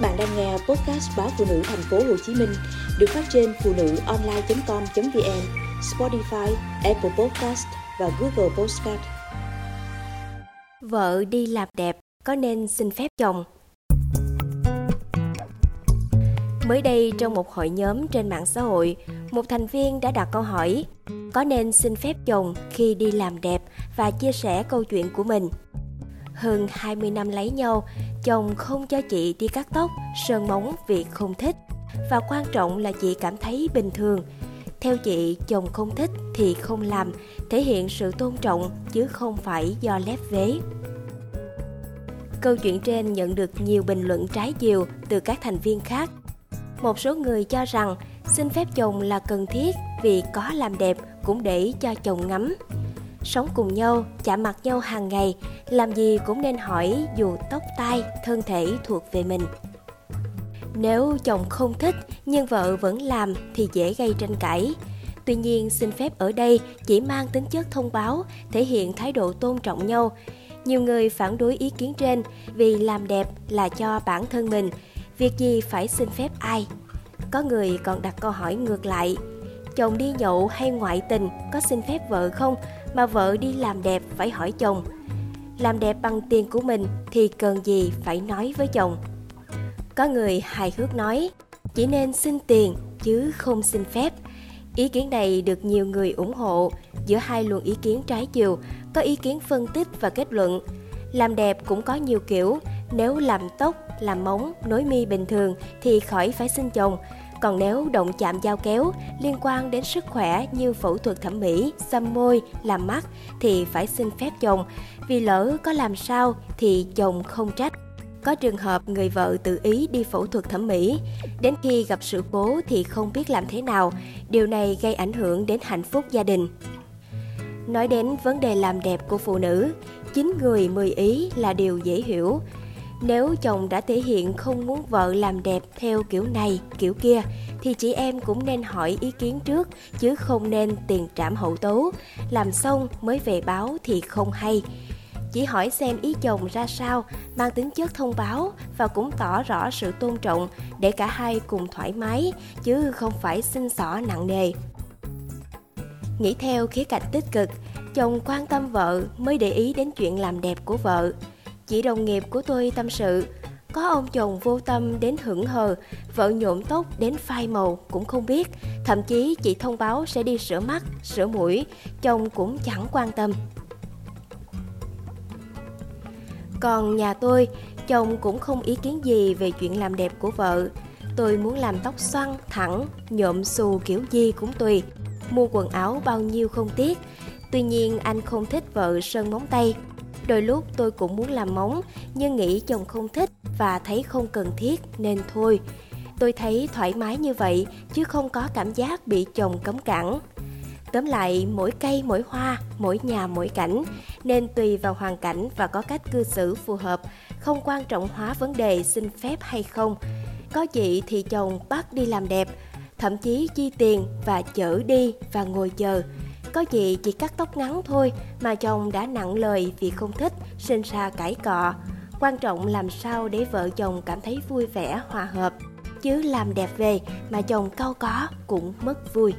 Các bạn đang nghe podcast báo phụ nữ thành phố Hồ Chí Minh được phát trên phụ nữ online.com.vn, Spotify, Apple Podcast và Google Podcast. Vợ đi làm đẹp có nên xin phép chồng? Mới đây trong một hội nhóm trên mạng xã hội, một thành viên đã đặt câu hỏi có nên xin phép chồng khi đi làm đẹp và chia sẻ câu chuyện của mình. Hơn 20 năm lấy nhau, chồng không cho chị đi cắt tóc, sơn móng vì không thích. Và quan trọng là chị cảm thấy bình thường. Theo chị, chồng không thích thì không làm, thể hiện sự tôn trọng chứ không phải do lép vế. Câu chuyện trên nhận được nhiều bình luận trái chiều từ các thành viên khác. Một số người cho rằng xin phép chồng là cần thiết vì có làm đẹp cũng để cho chồng ngắm sống cùng nhau chạm mặt nhau hàng ngày, làm gì cũng nên hỏi dù tóc tai, thân thể thuộc về mình. Nếu chồng không thích nhưng vợ vẫn làm thì dễ gây tranh cãi. Tuy nhiên, xin phép ở đây chỉ mang tính chất thông báo, thể hiện thái độ tôn trọng nhau. Nhiều người phản đối ý kiến trên vì làm đẹp là cho bản thân mình. Việc gì phải xin phép ai? Có người còn đặt câu hỏi ngược lại chồng đi nhậu hay ngoại tình có xin phép vợ không? Mà vợ đi làm đẹp phải hỏi chồng. Làm đẹp bằng tiền của mình thì cần gì phải nói với chồng? Có người hài hước nói, chỉ nên xin tiền chứ không xin phép. Ý kiến này được nhiều người ủng hộ. Giữa hai luồng ý kiến trái chiều, có ý kiến phân tích và kết luận. Làm đẹp cũng có nhiều kiểu. Nếu làm tóc, làm móng, nối mi bình thường thì khỏi phải xin chồng còn nếu động chạm dao kéo liên quan đến sức khỏe như phẫu thuật thẩm mỹ, xăm môi, làm mắt thì phải xin phép chồng, vì lỡ có làm sao thì chồng không trách. Có trường hợp người vợ tự ý đi phẫu thuật thẩm mỹ, đến khi gặp sự cố thì không biết làm thế nào, điều này gây ảnh hưởng đến hạnh phúc gia đình. Nói đến vấn đề làm đẹp của phụ nữ, chín người mười ý là điều dễ hiểu, nếu chồng đã thể hiện không muốn vợ làm đẹp theo kiểu này, kiểu kia thì chị em cũng nên hỏi ý kiến trước chứ không nên tiền trảm hậu tố làm xong mới về báo thì không hay. Chỉ hỏi xem ý chồng ra sao, mang tính chất thông báo và cũng tỏ rõ sự tôn trọng để cả hai cùng thoải mái chứ không phải xin xỏ nặng nề. Nghĩ theo khía cạnh tích cực, chồng quan tâm vợ mới để ý đến chuyện làm đẹp của vợ Chị đồng nghiệp của tôi tâm sự, có ông chồng vô tâm đến hững hờ, vợ nhuộm tóc đến phai màu cũng không biết. Thậm chí chị thông báo sẽ đi sửa mắt, sửa mũi, chồng cũng chẳng quan tâm. Còn nhà tôi, chồng cũng không ý kiến gì về chuyện làm đẹp của vợ. Tôi muốn làm tóc xoăn, thẳng, nhuộm xù kiểu gì cũng tùy. Mua quần áo bao nhiêu không tiếc. Tuy nhiên anh không thích vợ sơn móng tay Đôi lúc tôi cũng muốn làm móng, nhưng nghĩ chồng không thích và thấy không cần thiết nên thôi. Tôi thấy thoải mái như vậy chứ không có cảm giác bị chồng cấm cản. Tóm lại, mỗi cây mỗi hoa, mỗi nhà mỗi cảnh, nên tùy vào hoàn cảnh và có cách cư xử phù hợp, không quan trọng hóa vấn đề xin phép hay không. Có chị thì chồng bắt đi làm đẹp, thậm chí chi tiền và chở đi và ngồi chờ. Có chị chỉ cắt tóc ngắn thôi mà chồng đã nặng lời vì không thích, sinh ra cãi cọ. Quan trọng làm sao để vợ chồng cảm thấy vui vẻ, hòa hợp. Chứ làm đẹp về mà chồng cao có cũng mất vui.